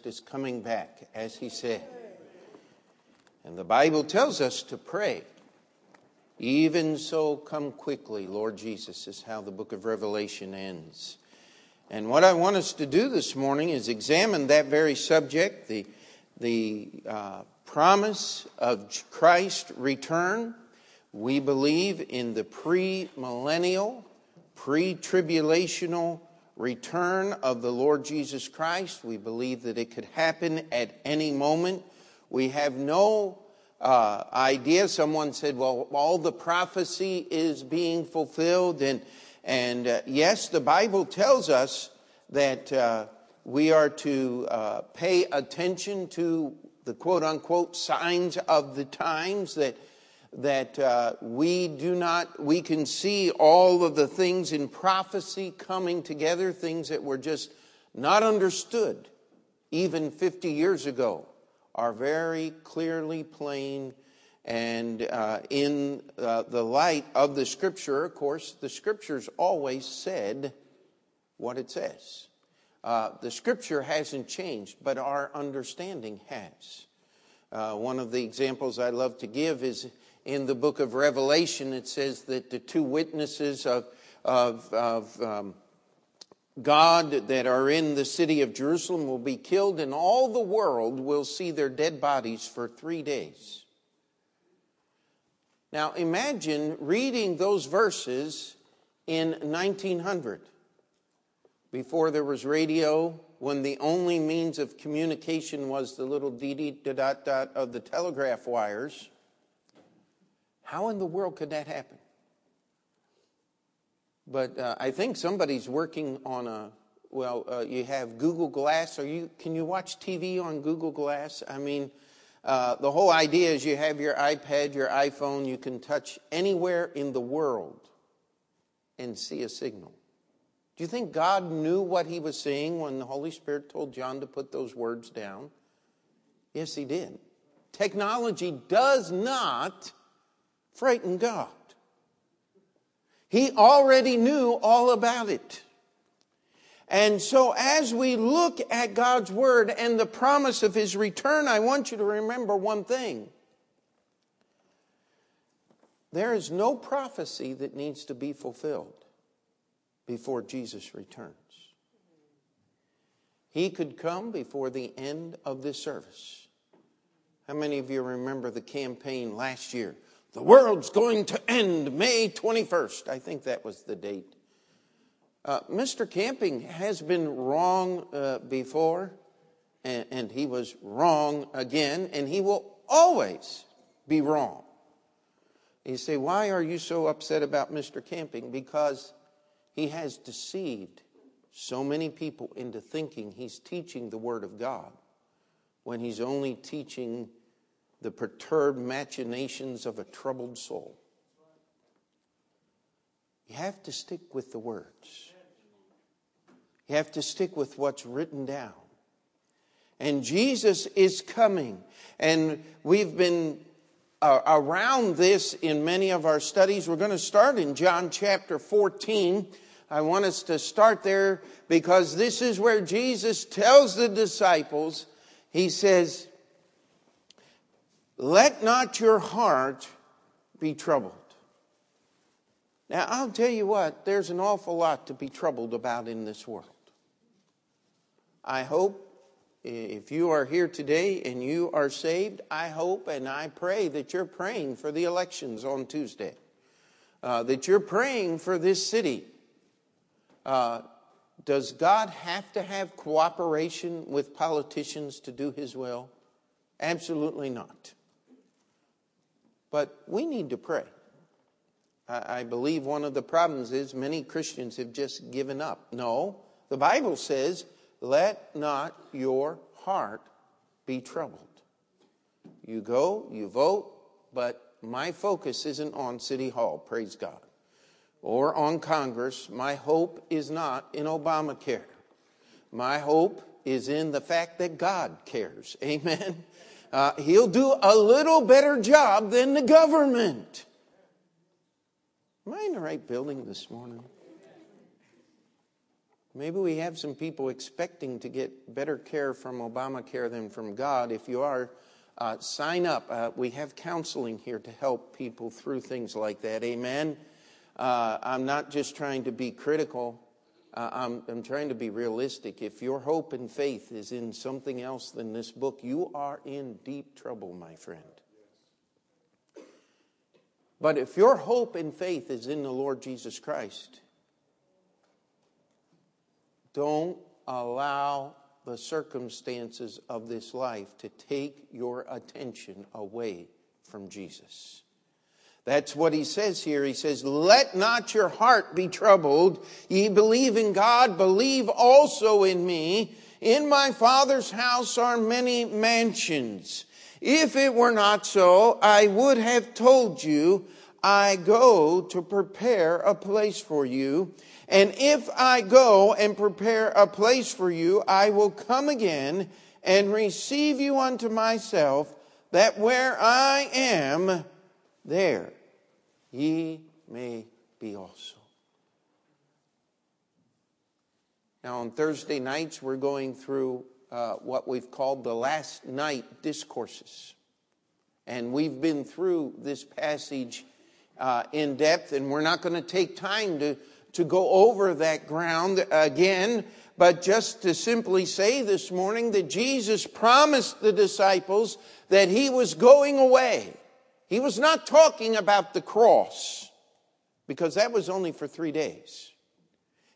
is coming back, as he said. And the Bible tells us to pray. Even so, come quickly, Lord Jesus, is how the book of Revelation ends. And what I want us to do this morning is examine that very subject the, the uh, promise of Christ's return. We believe in the pre-millennial, pre-tribulational return of the Lord Jesus Christ. We believe that it could happen at any moment. We have no uh, idea. Someone said, well, all the prophecy is being fulfilled. And, and uh, yes, the Bible tells us that uh, we are to uh, pay attention to the quote unquote signs of the times that that uh, we do not we can see all of the things in prophecy coming together things that were just not understood even 50 years ago are very clearly plain and uh, in uh, the light of the scripture. Of course the scriptures always said what it says. Uh, the scripture hasn't changed but our understanding has. Uh, one of the examples i love to give is in the book of Revelation, it says that the two witnesses of, of, of um, God that are in the city of Jerusalem will be killed, and all the world will see their dead bodies for three days. Now, imagine reading those verses in 1900, before there was radio, when the only means of communication was the little dee dee dot dot of the telegraph wires. How in the world could that happen? But uh, I think somebody's working on a. Well, uh, you have Google Glass. Are you? Can you watch TV on Google Glass? I mean, uh, the whole idea is you have your iPad, your iPhone. You can touch anywhere in the world and see a signal. Do you think God knew what He was saying when the Holy Spirit told John to put those words down? Yes, He did. Technology does not frighten God. He already knew all about it. And so, as we look at God's Word and the promise of His return, I want you to remember one thing. There is no prophecy that needs to be fulfilled before Jesus returns. He could come before the end of this service. How many of you remember the campaign last year? The world's going to end May 21st. I think that was the date. Uh, Mr. Camping has been wrong uh, before, and, and he was wrong again, and he will always be wrong. You say, why are you so upset about Mr. Camping? Because he has deceived so many people into thinking he's teaching the Word of God when he's only teaching the perturbed machinations of a troubled soul. You have to stick with the words. You have to stick with what's written down. And Jesus is coming. And we've been uh, around this in many of our studies. We're going to start in John chapter 14. I want us to start there because this is where Jesus tells the disciples, He says, let not your heart be troubled. Now, I'll tell you what, there's an awful lot to be troubled about in this world. I hope if you are here today and you are saved, I hope and I pray that you're praying for the elections on Tuesday, uh, that you're praying for this city. Uh, does God have to have cooperation with politicians to do his will? Absolutely not. But we need to pray. I believe one of the problems is many Christians have just given up. No, the Bible says, let not your heart be troubled. You go, you vote, but my focus isn't on City Hall, praise God, or on Congress. My hope is not in Obamacare. My hope is in the fact that God cares. Amen uh, he'll do a little better job than the government. Am I in the right building this morning? Maybe we have some people expecting to get better care from Obamacare than from God. If you are, uh, sign up. Uh, we have counseling here to help people through things like that. Amen. Uh, I'm not just trying to be critical. Uh, I'm, I'm trying to be realistic. If your hope and faith is in something else than this book, you are in deep trouble, my friend. But if your hope and faith is in the Lord Jesus Christ, don't allow the circumstances of this life to take your attention away from Jesus. That's what he says here. He says, Let not your heart be troubled. Ye believe in God, believe also in me. In my Father's house are many mansions. If it were not so, I would have told you, I go to prepare a place for you. And if I go and prepare a place for you, I will come again and receive you unto myself, that where I am, there ye may be also. Now, on Thursday nights, we're going through uh, what we've called the last night discourses. And we've been through this passage uh, in depth, and we're not going to take time to, to go over that ground again, but just to simply say this morning that Jesus promised the disciples that he was going away. He was not talking about the cross because that was only for three days.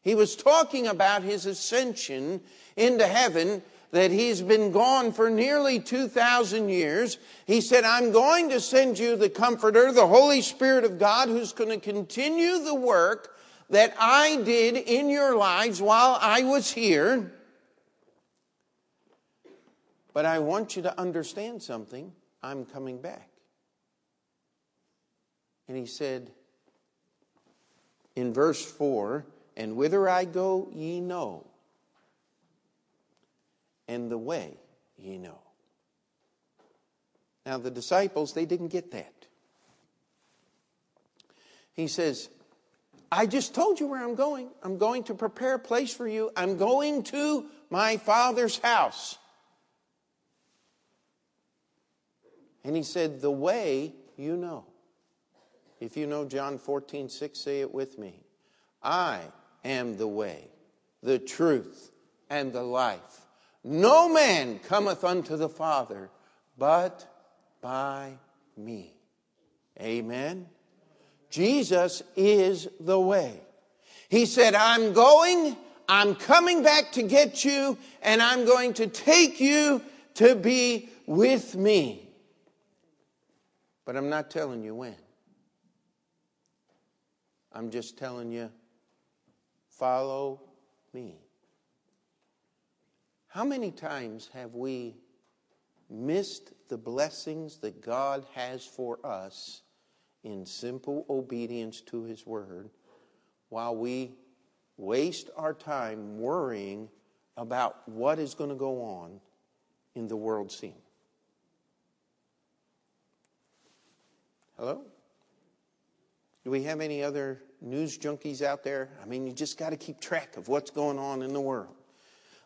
He was talking about his ascension into heaven that he's been gone for nearly 2,000 years. He said, I'm going to send you the Comforter, the Holy Spirit of God, who's going to continue the work that I did in your lives while I was here. But I want you to understand something. I'm coming back. And he said in verse 4 And whither I go, ye know, and the way ye know. Now, the disciples, they didn't get that. He says, I just told you where I'm going. I'm going to prepare a place for you. I'm going to my Father's house. And he said, The way you know. If you know John 14, 6, say it with me. I am the way, the truth, and the life. No man cometh unto the Father but by me. Amen. Jesus is the way. He said, I'm going, I'm coming back to get you, and I'm going to take you to be with me. But I'm not telling you when. I'm just telling you, follow me. How many times have we missed the blessings that God has for us in simple obedience to His Word while we waste our time worrying about what is going to go on in the world scene? Hello? Do we have any other news junkies out there? I mean, you just got to keep track of what's going on in the world.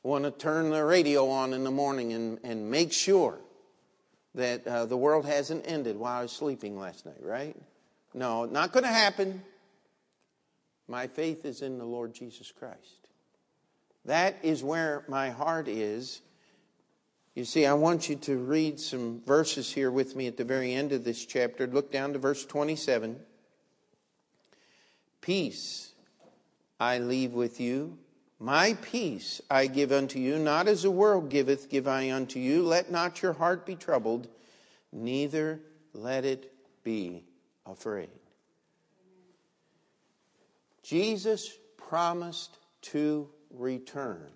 I want to turn the radio on in the morning and, and make sure that uh, the world hasn't ended while I was sleeping last night, right? No, not going to happen. My faith is in the Lord Jesus Christ. That is where my heart is. You see, I want you to read some verses here with me at the very end of this chapter. Look down to verse 27. Peace I leave with you. My peace I give unto you, not as the world giveth, give I unto you. Let not your heart be troubled, neither let it be afraid. Jesus promised to return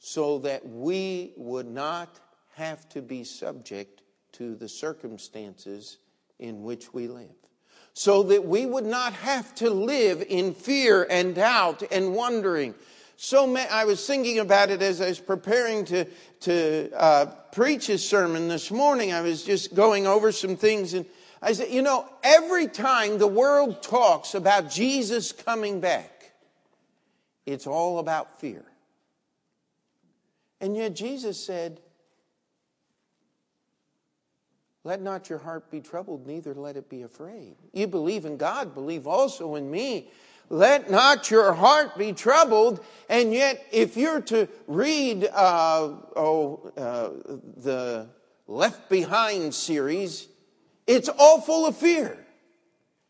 so that we would not have to be subject to the circumstances in which we live so that we would not have to live in fear and doubt and wondering. So I was thinking about it as I was preparing to, to uh, preach a sermon this morning. I was just going over some things and I said, you know, every time the world talks about Jesus coming back, It's all about fear. And yet Jesus said, Let not your heart be troubled, neither let it be afraid. You believe in God, believe also in me. Let not your heart be troubled. And yet, if you're to read uh, oh, uh, the Left Behind series, it's all full of fear.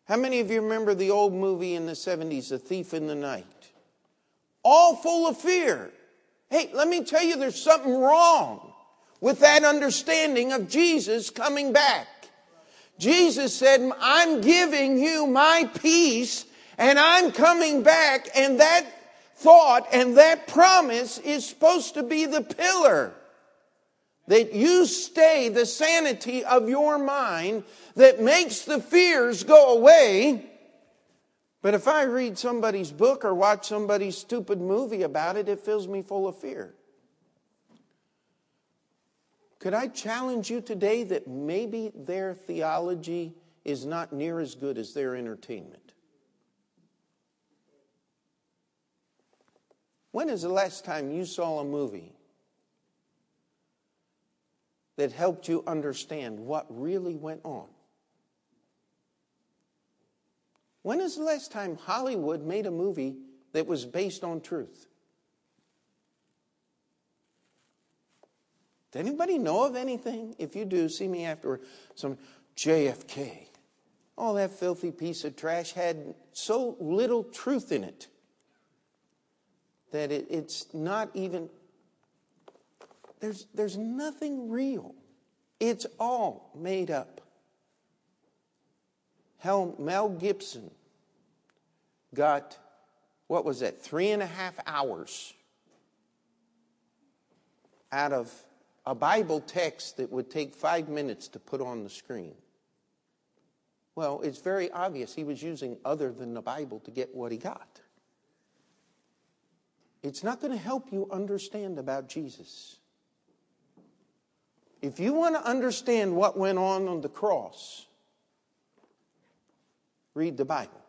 How many of you remember the old movie in the 70s, A Thief in the Night? All full of fear. Hey, let me tell you, there's something wrong with that understanding of Jesus coming back. Jesus said, I'm giving you my peace and I'm coming back, and that thought and that promise is supposed to be the pillar that you stay the sanity of your mind that makes the fears go away. But if I read somebody's book or watch somebody's stupid movie about it, it fills me full of fear. Could I challenge you today that maybe their theology is not near as good as their entertainment? When is the last time you saw a movie that helped you understand what really went on? When is the last time Hollywood made a movie that was based on truth? Does anybody know of anything? If you do, see me afterward. Some JFK. All that filthy piece of trash had so little truth in it that it, it's not even, there's, there's nothing real. It's all made up. Hell, Mel Gibson got, what was that, three and a half hours out of a Bible text that would take five minutes to put on the screen. Well, it's very obvious he was using other than the Bible to get what he got. It's not going to help you understand about Jesus. If you want to understand what went on on the cross, read the Bible.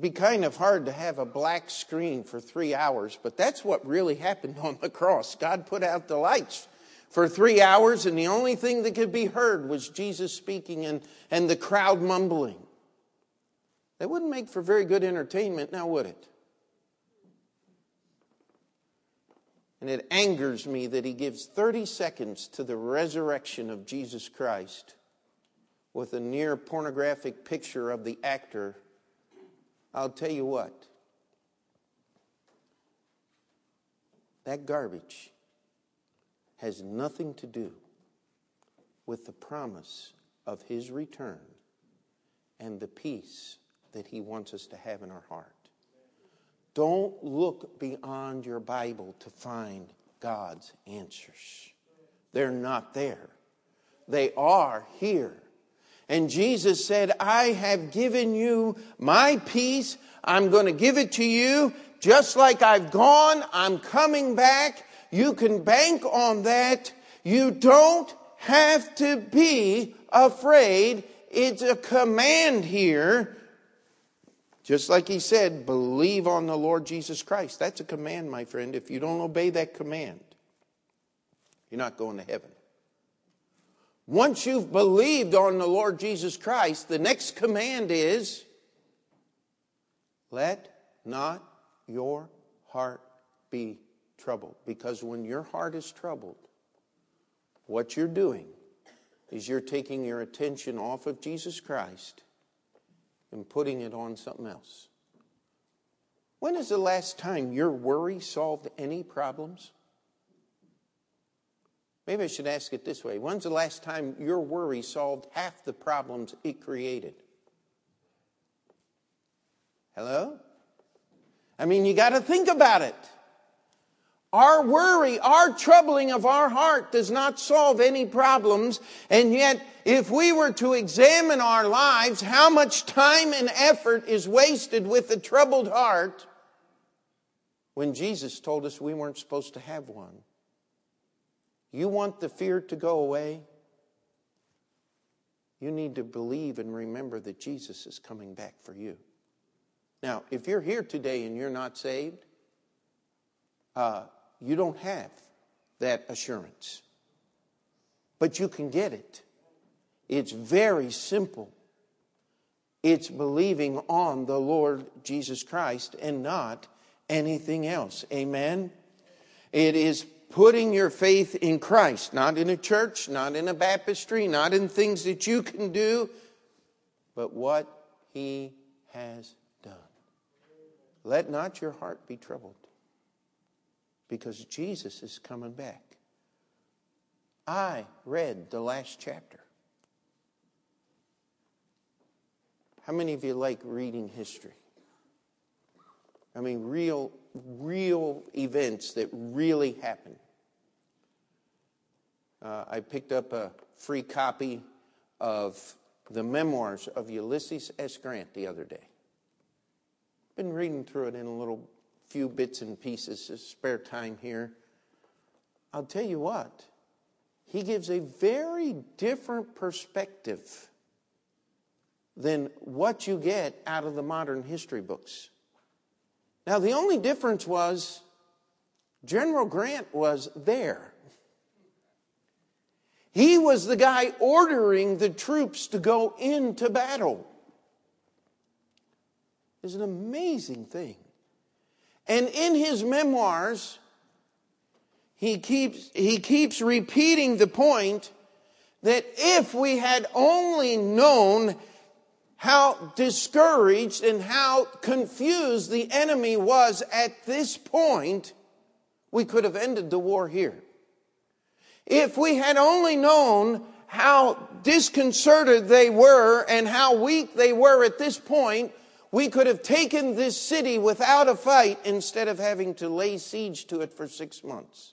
Be kind of hard to have a black screen for three hours, but that's what really happened on the cross. God put out the lights for three hours, and the only thing that could be heard was Jesus speaking and, and the crowd mumbling. That wouldn't make for very good entertainment, now would it? And it angers me that he gives 30 seconds to the resurrection of Jesus Christ with a near pornographic picture of the actor. I'll tell you what, that garbage has nothing to do with the promise of his return and the peace that he wants us to have in our heart. Don't look beyond your Bible to find God's answers. They're not there, they are here. And Jesus said, I have given you my peace. I'm going to give it to you. Just like I've gone, I'm coming back. You can bank on that. You don't have to be afraid. It's a command here just like he said, believe on the Lord Jesus Christ. That's a command, my friend. If you don't obey that command, you're not going to heaven. Once you've believed on the Lord Jesus Christ, the next command is let not your heart be troubled. Because when your heart is troubled, what you're doing is you're taking your attention off of Jesus Christ and putting it on something else. When is the last time your worry solved any problems? Maybe I should ask it this way When's the last time your worry solved half the problems it created? Hello? I mean, you got to think about it. Our worry, our troubling of our heart does not solve any problems. And yet, if we were to examine our lives, how much time and effort is wasted with a troubled heart when Jesus told us we weren't supposed to have one? You want the fear to go away? You need to believe and remember that Jesus is coming back for you. Now, if you're here today and you're not saved, uh, you don't have that assurance. But you can get it. It's very simple. It's believing on the Lord Jesus Christ and not anything else. Amen? It is putting your faith in Christ, not in a church, not in a baptistry, not in things that you can do, but what He has done. Let not your heart be troubled because Jesus is coming back. I read the last chapter. How many of you like reading history? I mean, real, real events that really happened. Uh, I picked up a free copy of the memoirs of Ulysses S. Grant the other day. Been reading through it in a little few bits and pieces, spare time here. I'll tell you what, he gives a very different perspective than what you get out of the modern history books. Now, the only difference was General Grant was there. He was the guy ordering the troops to go into battle. It's an amazing thing. And in his memoirs, he keeps, he keeps repeating the point that if we had only known how discouraged and how confused the enemy was at this point, we could have ended the war here. If we had only known how disconcerted they were and how weak they were at this point, we could have taken this city without a fight instead of having to lay siege to it for six months.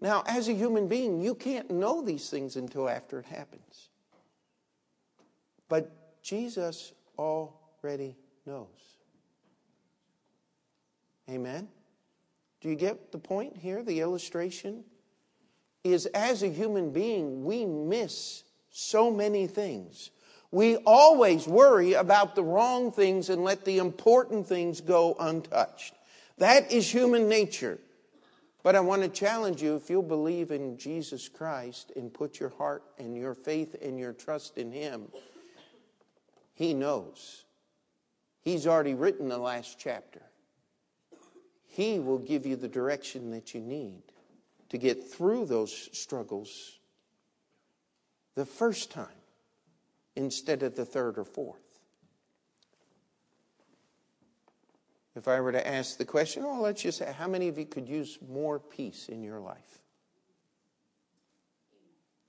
Now, as a human being, you can't know these things until after it happens. But Jesus already knows. Amen? Do you get the point here? The illustration is as a human being, we miss so many things. We always worry about the wrong things and let the important things go untouched. That is human nature. But I want to challenge you if you'll believe in Jesus Christ and put your heart and your faith and your trust in Him, he knows. He's already written the last chapter. He will give you the direction that you need to get through those struggles the first time instead of the third or fourth. If I were to ask the question, oh, let's just say, how many of you could use more peace in your life?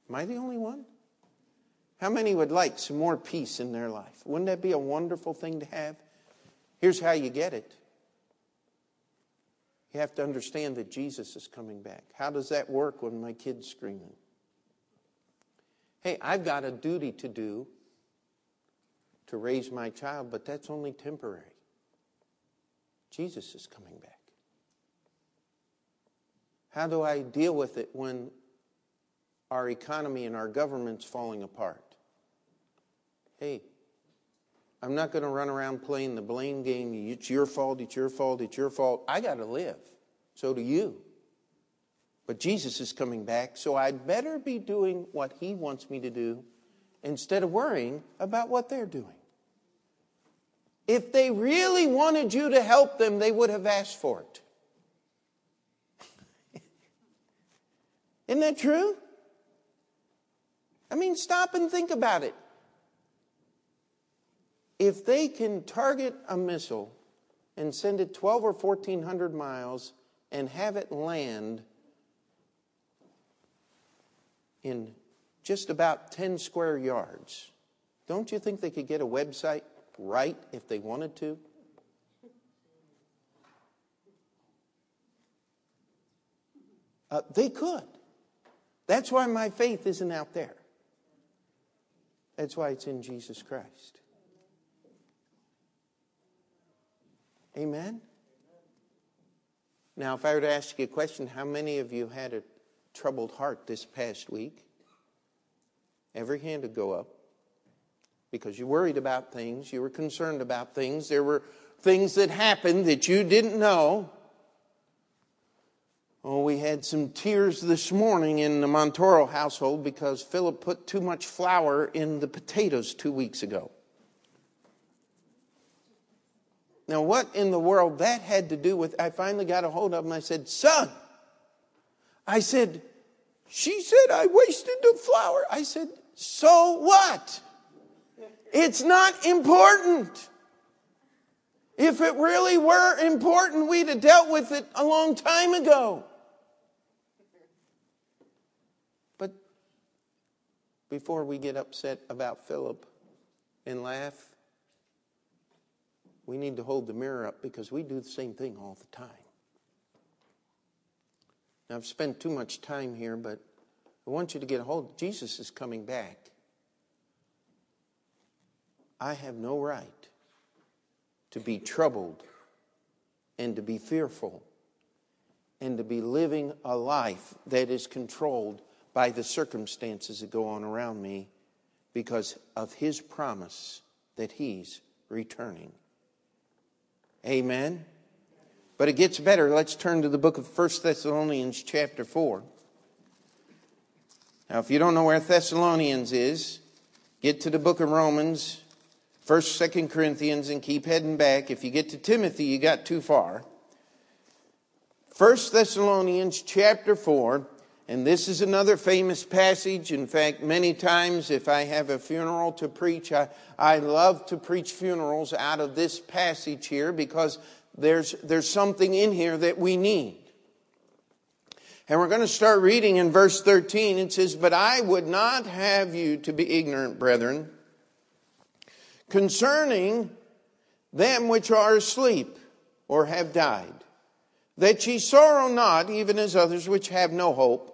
Am I the only one? How many would like some more peace in their life? Wouldn't that be a wonderful thing to have? Here's how you get it. You have to understand that Jesus is coming back. How does that work when my kid's screaming? Hey, I've got a duty to do to raise my child, but that's only temporary. Jesus is coming back. How do I deal with it when our economy and our government's falling apart? Hey, I'm not going to run around playing the blame game. It's your fault, it's your fault, it's your fault. I got to live. So do you. But Jesus is coming back, so I'd better be doing what he wants me to do instead of worrying about what they're doing. If they really wanted you to help them, they would have asked for it. Isn't that true? I mean, stop and think about it if they can target a missile and send it 12 or 1400 miles and have it land in just about 10 square yards, don't you think they could get a website right if they wanted to? Uh, they could. That's why my faith isn't out there. That's why it's in Jesus Christ. Amen? Now, if I were to ask you a question, how many of you had a troubled heart this past week? Every hand would go up. because you worried about things, you were concerned about things, there were things that happened that you didn't know. Oh, we had some tears this morning in the Montoro household because Philip put too much flour in the potatoes two weeks ago. Now, what in the world that had to do with? I finally got a hold of him. I said, Son, I said, she said I wasted the flour. I said, So what? It's not important. If it really were important, we'd have dealt with it a long time ago. But before we get upset about Philip and laugh, we need to hold the mirror up because we do the same thing all the time. Now, I've spent too much time here, but I want you to get a hold. Jesus is coming back. I have no right to be troubled and to be fearful and to be living a life that is controlled by the circumstances that go on around me because of his promise that he's returning. Amen. But it gets better. Let's turn to the book of 1 Thessalonians, chapter 4. Now, if you don't know where Thessalonians is, get to the book of Romans, First, Second Corinthians, and keep heading back. If you get to Timothy, you got too far. First Thessalonians chapter 4, and this is another famous passage. In fact, many times if I have a funeral to preach, I, I love to preach funerals out of this passage here because there's, there's something in here that we need. And we're going to start reading in verse 13. It says, But I would not have you to be ignorant, brethren concerning them which are asleep or have died, that ye sorrow not, even as others which have no hope.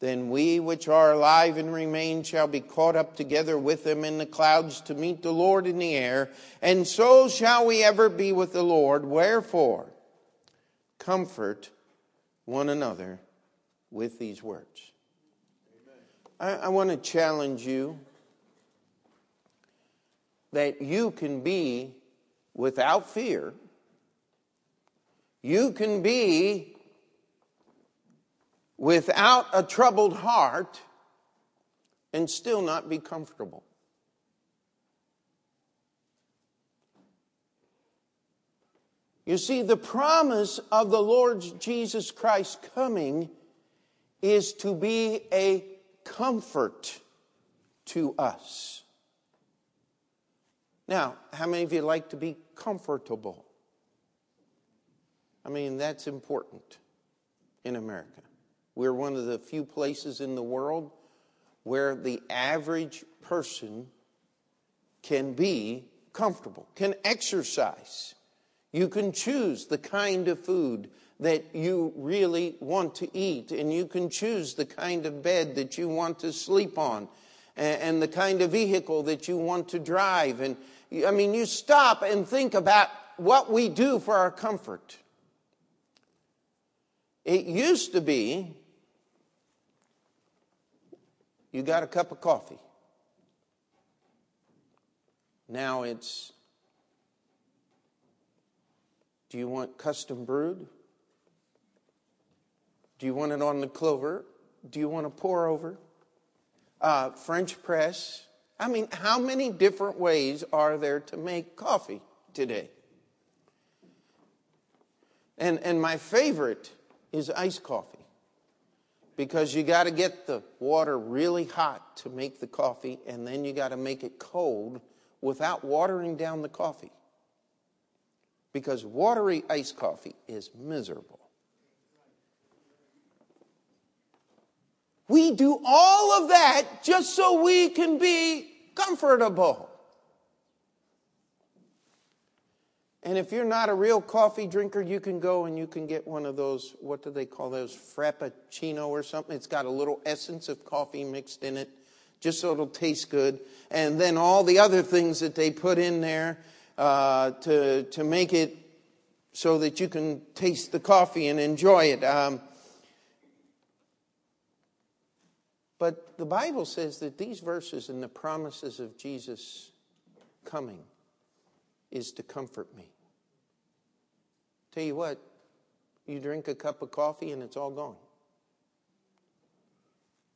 Then we which are alive and remain shall be caught up together with them in the clouds to meet the Lord in the air, and so shall we ever be with the Lord. Wherefore, comfort one another with these words. I, I want to challenge you that you can be without fear. You can be without a troubled heart and still not be comfortable. You see, the promise of the Lord Jesus Christ coming is to be a comfort to us. Now, how many of you like to be comfortable? I mean, that's important in America. We're one of the few places in the world where the average person can be comfortable, can exercise. You can choose the kind of food that you really want to eat, and you can choose the kind of bed that you want to sleep on, and, the kind of vehicle that you want to drive. And, I mean, you stop and think about what we do for our comfort. It used to be you got a cup of coffee. Now it's do you want custom brewed? Do you want it on the clover? Do you want to pour over? Uh, French press. I mean, how many different ways are there to make coffee today? And, and my favorite is iced coffee because you got to get the water really hot to make the coffee, and then you got to make it cold without watering down the coffee. Because watery iced coffee is miserable. We do all of that just so we can be comfortable. And if you're not a real coffee drinker, you can go and you can get one of those, what do they call those, Frappuccino or something? It's got a little essence of coffee mixed in it, just so it'll taste good. And then all the other things that they put in there uh, to, to make it so that you can taste the coffee and enjoy it. Um, but the Bible says that these verses and the promises of Jesus coming is to comfort me. Tell you what, you drink a cup of coffee and it's all gone.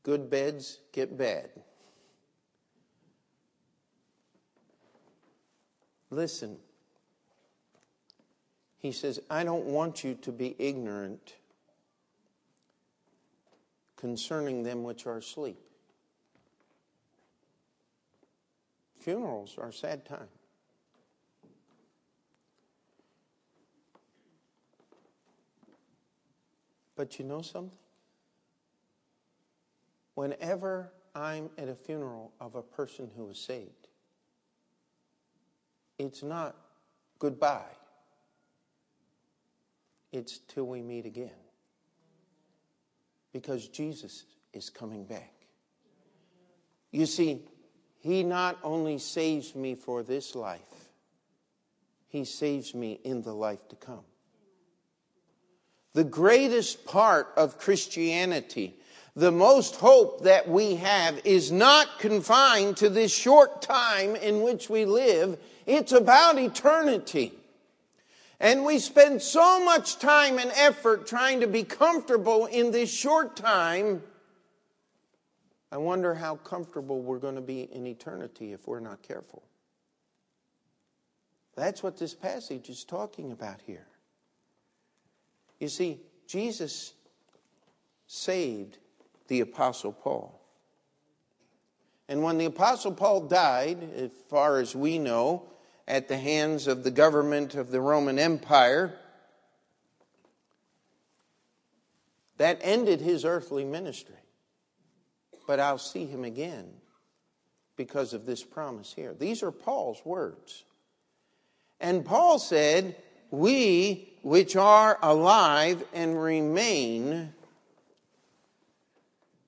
Good beds get bad. Listen, he says, I don't want you to be ignorant concerning them which are asleep. Funerals are sad time. But you know something? Whenever I'm at a funeral of a person who is saved, it's not goodbye, it's till we meet again. Because Jesus is coming back. You see, He not only saves me for this life, He saves me in the life to come. The greatest part of Christianity, the most hope that we have, is not confined to this short time in which we live. It's about eternity. And we spend so much time and effort trying to be comfortable in this short time. I wonder how comfortable we're going to be in eternity if we're not careful. That's what this passage is talking about here. You see, Jesus saved the Apostle Paul. And when the Apostle Paul died, as far as we know, at the hands of the government of the Roman Empire, that ended his earthly ministry. But I'll see him again because of this promise here. These are Paul's words. And Paul said, We which are alive and remain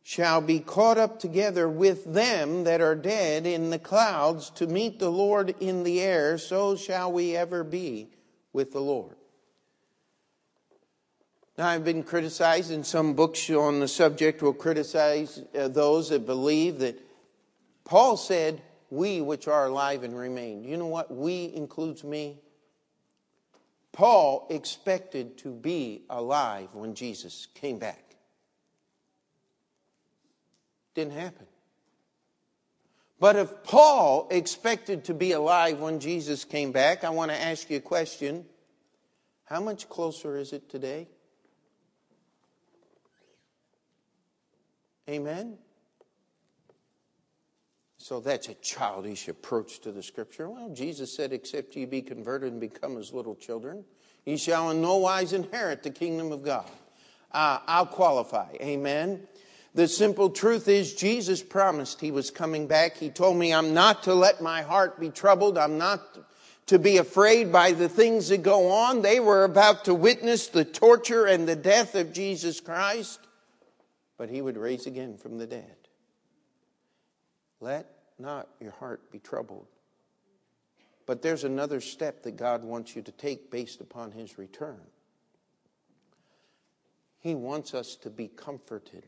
shall be caught up together with them that are dead in the clouds to meet the Lord in the air, so shall we ever be with the Lord. Now, I've been criticized, and some books on the subject will criticize uh, those that believe that Paul said, We which are alive and remain. You know what? We includes me. Paul expected to be alive when Jesus came back. Didn't happen. But if Paul expected to be alive when Jesus came back, I want to ask you a question. How much closer is it today? Amen? So that's a childish approach to the scripture. Well, Jesus said, Except ye be converted and become as little children, ye shall in no wise inherit the kingdom of God. Uh, I'll qualify. Amen. The simple truth is, Jesus promised he was coming back. He told me, I'm not to let my heart be troubled. I'm not to be afraid by the things that go on. They were about to witness the torture and the death of Jesus Christ, but he would raise again from the dead. Let not your heart be troubled. But there's another step that God wants you to take based upon his return. He wants us to be comforted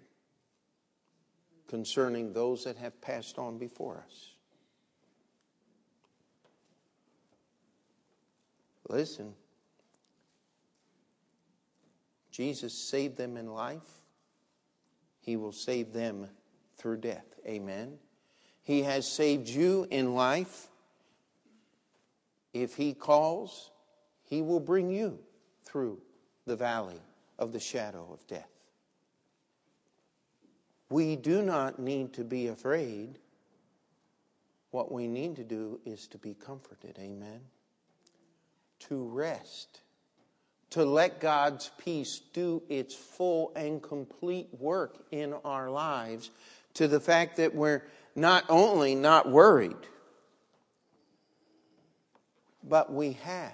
concerning those that have passed on before us. Listen, Jesus saved them in life, He will save them through death. Amen. He has saved you in life. If He calls, He will bring you through the valley of the shadow of death. We do not need to be afraid. What we need to do is to be comforted. Amen. To rest. To let God's peace do its full and complete work in our lives to the fact that we're not only not worried, but we have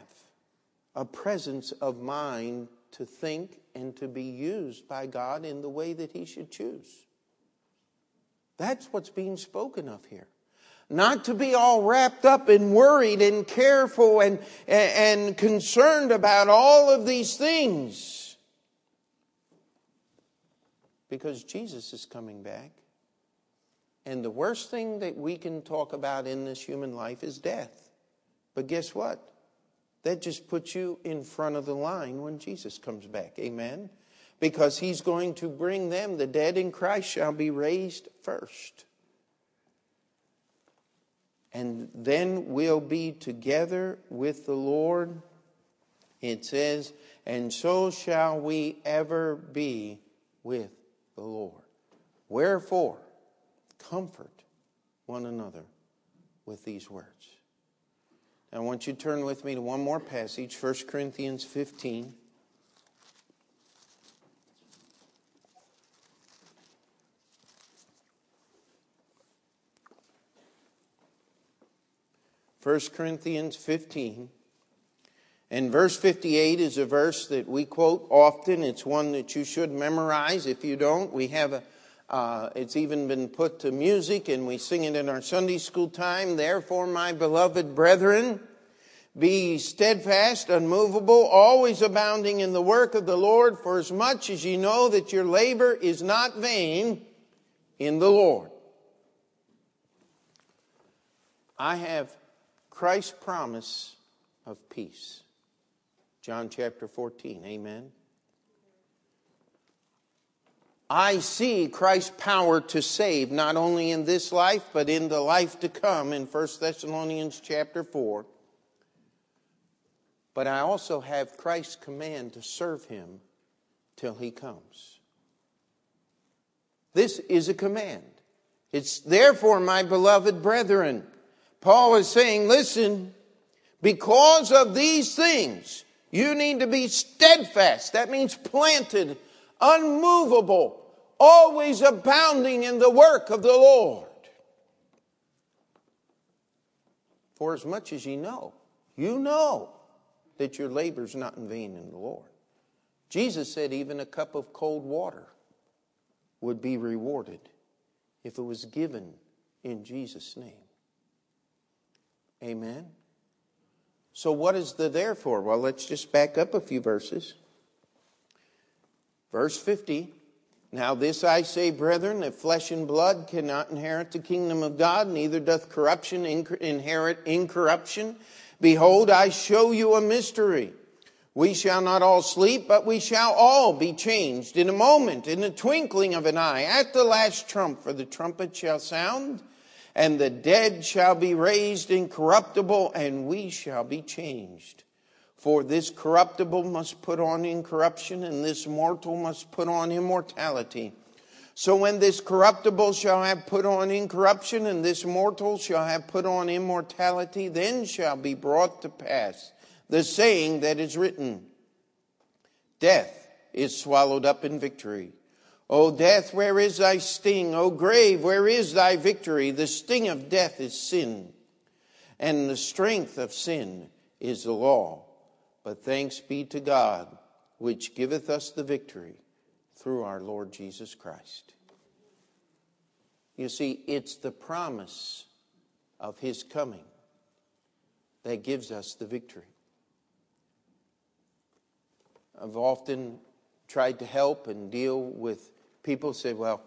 a presence of mind to think and to be used by God in the way that He should choose. That's what's being spoken of here. Not to be all wrapped up and worried and careful and, and concerned about all of these things. Because Jesus is coming back. And the worst thing that we can talk about in this human life is death. But guess what? That just puts you in front of the line when Jesus comes back. Amen? Because he's going to bring them, the dead in Christ shall be raised first. And then we'll be together with the Lord. It says, and so shall we ever be with the Lord. Wherefore, comfort one another with these words. I want you to turn with me to one more passage, 1 Corinthians 15. First Corinthians 15. And verse 58 is a verse that we quote often. It's one that you should memorize. If you don't, we have a, uh, it's even been put to music and we sing it in our Sunday school time. Therefore, my beloved brethren, be steadfast, unmovable, always abounding in the work of the Lord, for as much as you know that your labor is not vain in the Lord. I have Christ's promise of peace. John chapter 14, amen. I see Christ's power to save not only in this life but in the life to come in 1 Thessalonians chapter 4. But I also have Christ's command to serve him till he comes. This is a command. It's therefore, my beloved brethren, Paul is saying, listen, because of these things, you need to be steadfast. That means planted, unmovable, always abounding in the work of the Lord. For as much as you know, you know that your labor is not in vain in the Lord. Jesus said even a cup of cold water would be rewarded if it was given in Jesus' name. Amen. So, what is the therefore? Well, let's just back up a few verses. Verse 50 Now, this I say, brethren, that flesh and blood cannot inherit the kingdom of God, neither doth corruption inherit incorruption. Behold, I show you a mystery. We shall not all sleep, but we shall all be changed in a moment, in the twinkling of an eye, at the last trump, for the trumpet shall sound, and the dead shall be raised incorruptible, and we shall be changed. For this corruptible must put on incorruption, and this mortal must put on immortality. So when this corruptible shall have put on incorruption, and this mortal shall have put on immortality, then shall be brought to pass the saying that is written Death is swallowed up in victory. O death, where is thy sting? O grave, where is thy victory? The sting of death is sin, and the strength of sin is the law. But thanks be to God, which giveth us the victory through our Lord Jesus Christ. You see, it's the promise of His coming that gives us the victory. I've often tried to help and deal with people say, well,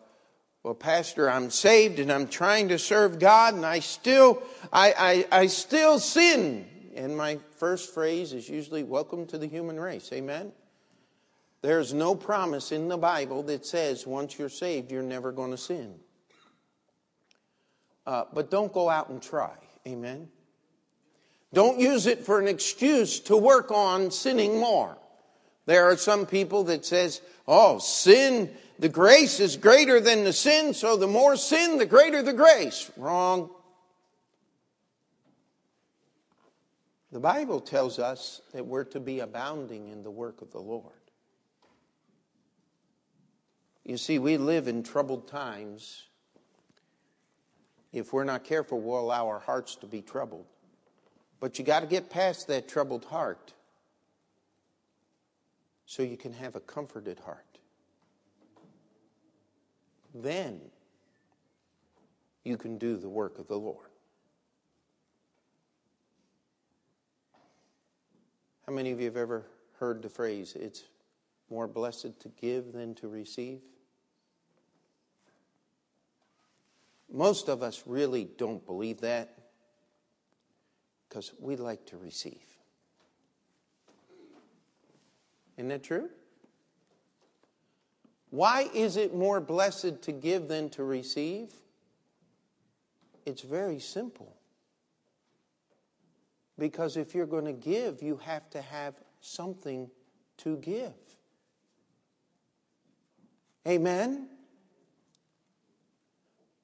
well, Pastor, I'm saved and I'm trying to serve God and I still, I, I, I still sin. And my first phrase is usually, welcome to the human race. Amen? There's no promise in the Bible that says once you're saved, you're never going to sin. Uh, but don't go out and try. Amen. Don't use it for an excuse to work on sinning more. There are some people that says, "Oh, sin, the grace is greater than the sin, so the more sin, the greater the grace." Wrong. The Bible tells us that we're to be abounding in the work of the Lord. You see, we live in troubled times if we're not careful, we'll allow our hearts to be troubled. But you got to get past that troubled heart so you can have a comforted heart. Then you can do the work of the Lord. How many of you have ever heard the phrase, it's more blessed to give than to receive? Most of us really don't believe that because we like to receive. Isn't that true? Why is it more blessed to give than to receive? It's very simple. Because if you're going to give, you have to have something to give. Amen?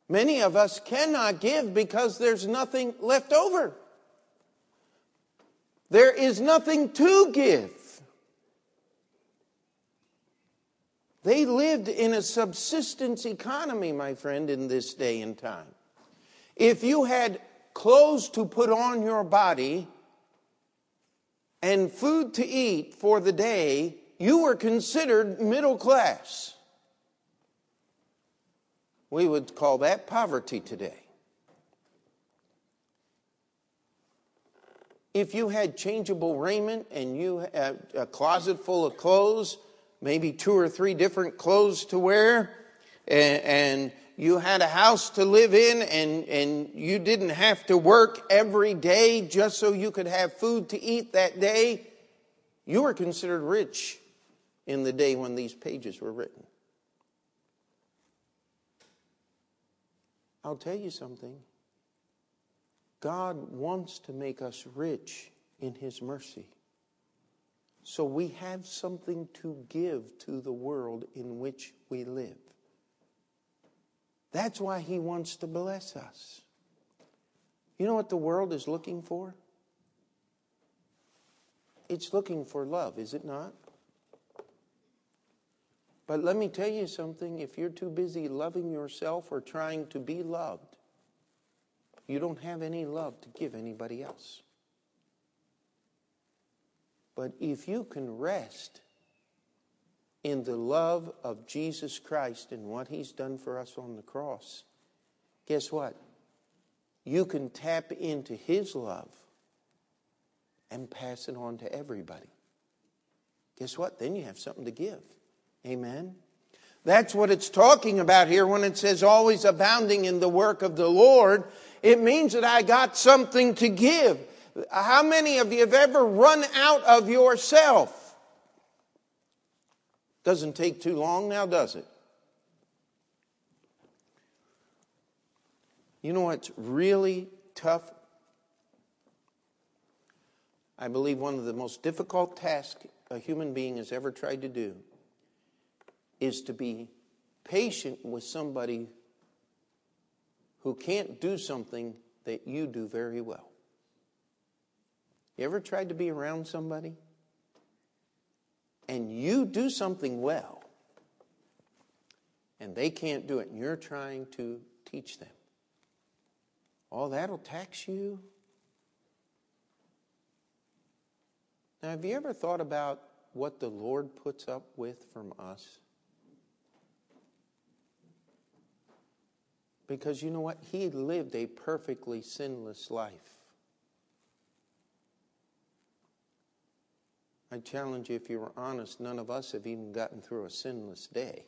Many of us cannot give because there's nothing left over. There is nothing to give. They lived in a subsistence economy, my friend, in this day and time. If you had clothes to put on your body and food to eat for the day, you were considered middle class. We would call that poverty today. If you had changeable raiment and you had a closet full of clothes, maybe two or three different clothes to wear, and, and you had a house to live in and, and you didn't have to work every day just so you could have food to eat that day, you were considered rich in the day when these pages were written. I'll tell you something. God wants to make us rich in His mercy. So we have something to give to the world in which we live. That's why He wants to bless us. You know what the world is looking for? It's looking for love, is it not? But let me tell you something if you're too busy loving yourself or trying to be loved, you don't have any love to give anybody else. But if you can rest in the love of Jesus Christ and what He's done for us on the cross, guess what? You can tap into His love and pass it on to everybody. Guess what? Then you have something to give. Amen. That's what it's talking about here when it says always abounding in the work of the Lord. It means that I got something to give. How many of you have ever run out of yourself? Doesn't take too long now, does it? You know what's really tough? I believe one of the most difficult tasks a human being has ever tried to do is to be patient with somebody who can't do something that you do very well. You ever tried to be around somebody and you do something well, and they can't do it, and you're trying to teach them. All that'll tax you. Now, have you ever thought about what the Lord puts up with from us? Because you know what? He lived a perfectly sinless life. I challenge you, if you were honest, none of us have even gotten through a sinless day.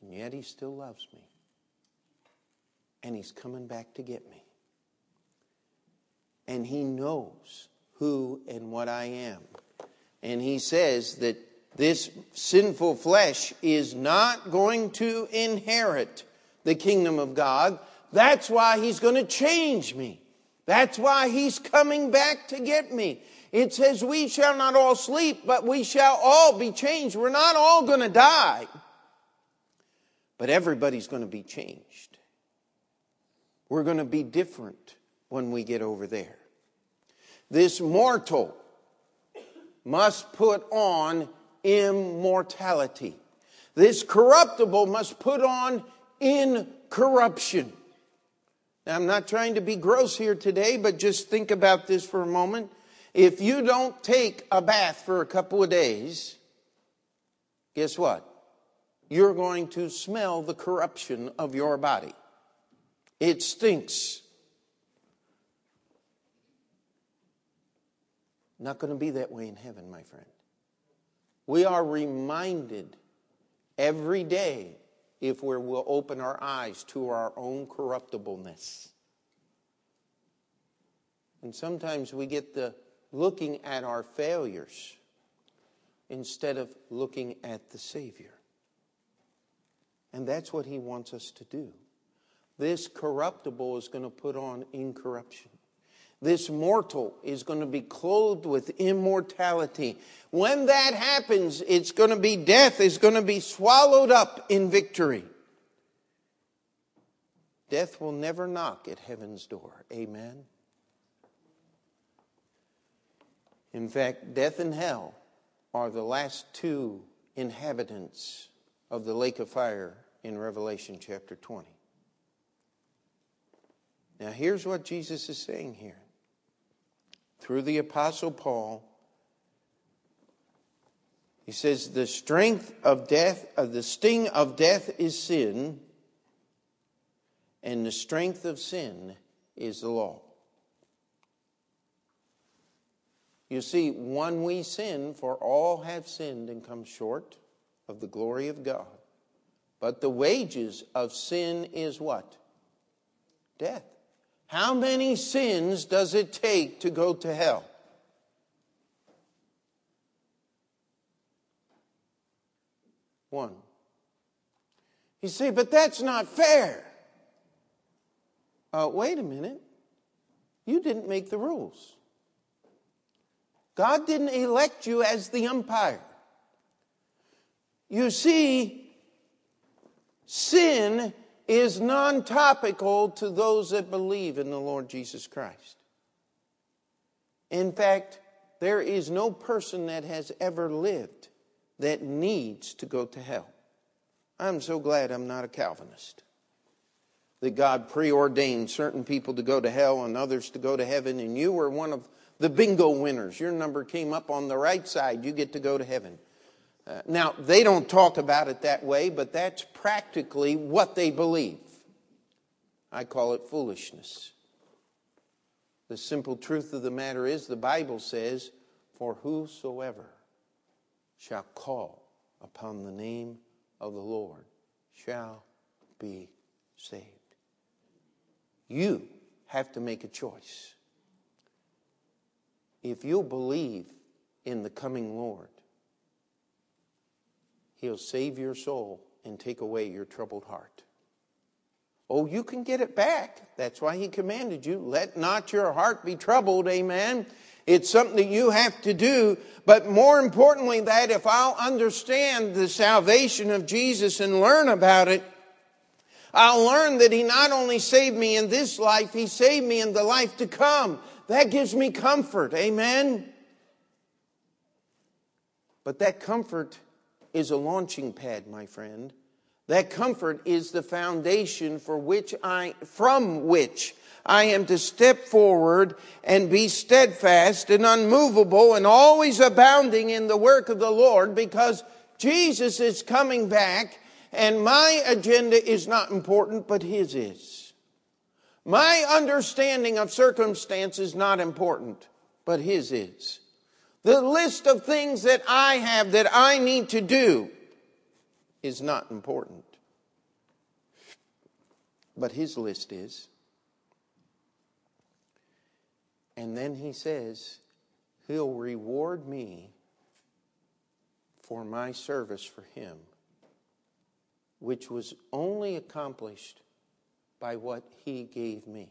And yet he still loves me. And he's coming back to get me. And he knows who and what I am. And he says that this sinful flesh is not going to inherit the kingdom of God. That's why he's going to change me. That's why he's coming back to get me. It says, We shall not all sleep, but we shall all be changed. We're not all going to die, but everybody's going to be changed. We're going to be different when we get over there. This mortal must put on immortality. This corruptible must put on incorruption. Now, I'm not trying to be gross here today, but just think about this for a moment. If you don't take a bath for a couple of days, guess what? You're going to smell the corruption of your body. It stinks. Not going to be that way in heaven, my friend. We are reminded every day if we will open our eyes to our own corruptibleness. And sometimes we get the looking at our failures instead of looking at the Savior. And that's what he wants us to do. This corruptible is going to put on incorruption. This mortal is going to be clothed with immortality. When that happens, it's going to be death is going to be swallowed up in victory. Death will never knock at heaven's door. Amen. In fact, death and hell are the last two inhabitants of the lake of fire in Revelation chapter 20. Now, here's what Jesus is saying here through the Apostle Paul. He says, The strength of death, uh, the sting of death is sin, and the strength of sin is the law. You see, when we sin, for all have sinned and come short of the glory of God. But the wages of sin is what? Death. How many sins does it take to go to hell? One. You see, but that's not fair. Uh, wait a minute. You didn't make the rules. God didn't elect you as the umpire. You see, sin is non topical to those that believe in the Lord Jesus Christ. In fact, there is no person that has ever lived that needs to go to hell. I'm so glad I'm not a Calvinist. That God preordained certain people to go to hell and others to go to heaven, and you were one of the bingo winners. Your number came up on the right side. You get to go to heaven. Uh, now, they don't talk about it that way, but that's practically what they believe. I call it foolishness. The simple truth of the matter is the Bible says, For whosoever shall call upon the name of the Lord shall be saved. You have to make a choice. If you'll believe in the coming Lord, He'll save your soul and take away your troubled heart. Oh, you can get it back. That's why he commanded you. Let not your heart be troubled. Amen. It's something that you have to do. But more importantly, that if I'll understand the salvation of Jesus and learn about it, I'll learn that he not only saved me in this life, he saved me in the life to come. That gives me comfort. Amen. But that comfort is a launching pad, my friend. That comfort is the foundation for which I, from which I am to step forward and be steadfast and unmovable and always abounding in the work of the Lord because Jesus is coming back and my agenda is not important, but His is. My understanding of circumstance is not important, but His is. The list of things that I have that I need to do is not important. But his list is. And then he says, He'll reward me for my service for him, which was only accomplished by what he gave me.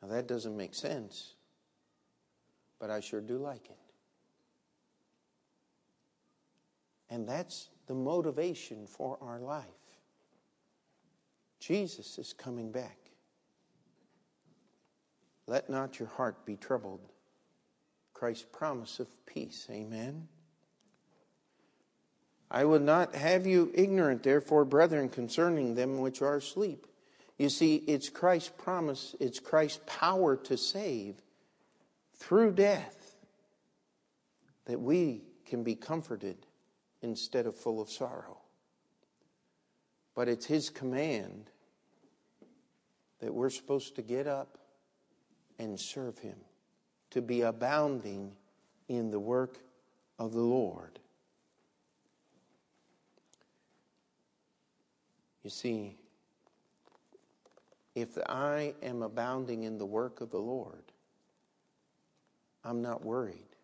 Now that doesn't make sense but I sure do like it. And that's the motivation for our life. Jesus is coming back. Let not your heart be troubled. Christ's promise of peace. Amen. I would not have you ignorant, therefore, brethren, concerning them which are asleep. You see, it's Christ's promise, it's Christ's power to save through death that we can be comforted instead of full of sorrow. But it's His command that we're supposed to get up and serve Him, to be abounding in the work of the Lord. You see, if I am abounding in the work of the Lord, I'm not worried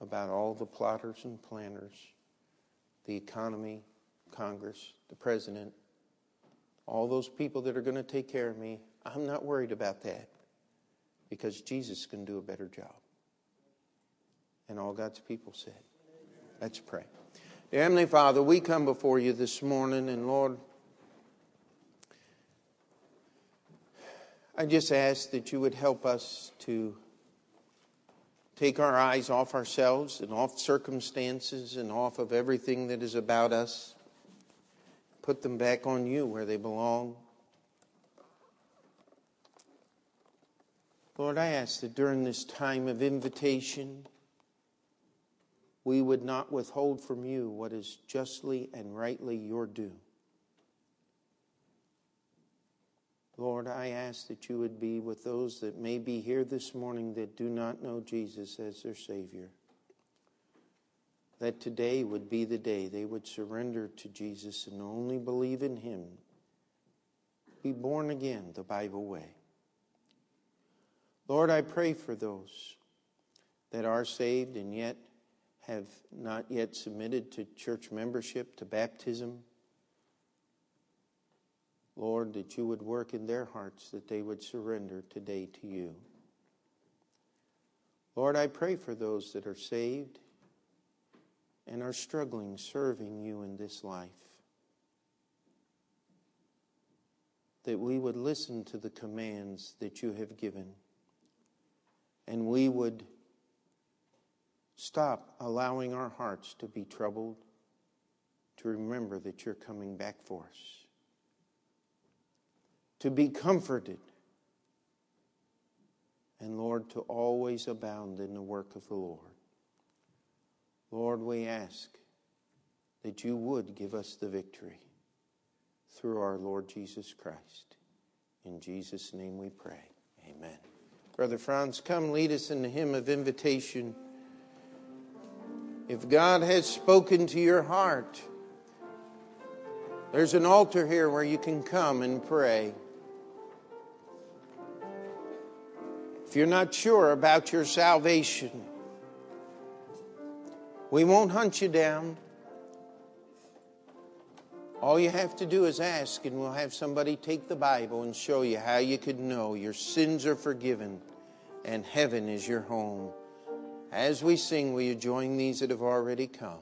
about all the plotters and planners, the economy, Congress, the president, all those people that are going to take care of me. I'm not worried about that because Jesus can do a better job. And all God's people said, Let's pray. Dear Heavenly Father, we come before you this morning, and Lord, I just ask that you would help us to take our eyes off ourselves and off circumstances and off of everything that is about us, put them back on you where they belong. Lord, I ask that during this time of invitation, we would not withhold from you what is justly and rightly your due. Lord, I ask that you would be with those that may be here this morning that do not know Jesus as their Savior. That today would be the day they would surrender to Jesus and only believe in Him. Be born again the Bible way. Lord, I pray for those that are saved and yet have not yet submitted to church membership, to baptism. Lord, that you would work in their hearts, that they would surrender today to you. Lord, I pray for those that are saved and are struggling serving you in this life. That we would listen to the commands that you have given and we would stop allowing our hearts to be troubled, to remember that you're coming back for us to be comforted, and Lord, to always abound in the work of the Lord. Lord, we ask that you would give us the victory through our Lord Jesus Christ. In Jesus' name we pray. Amen. Brother Franz, come lead us in the hymn of invitation. If God has spoken to your heart, there's an altar here where you can come and pray. If you're not sure about your salvation, we won't hunt you down. All you have to do is ask, and we'll have somebody take the Bible and show you how you could know your sins are forgiven and heaven is your home. As we sing, will you join these that have already come?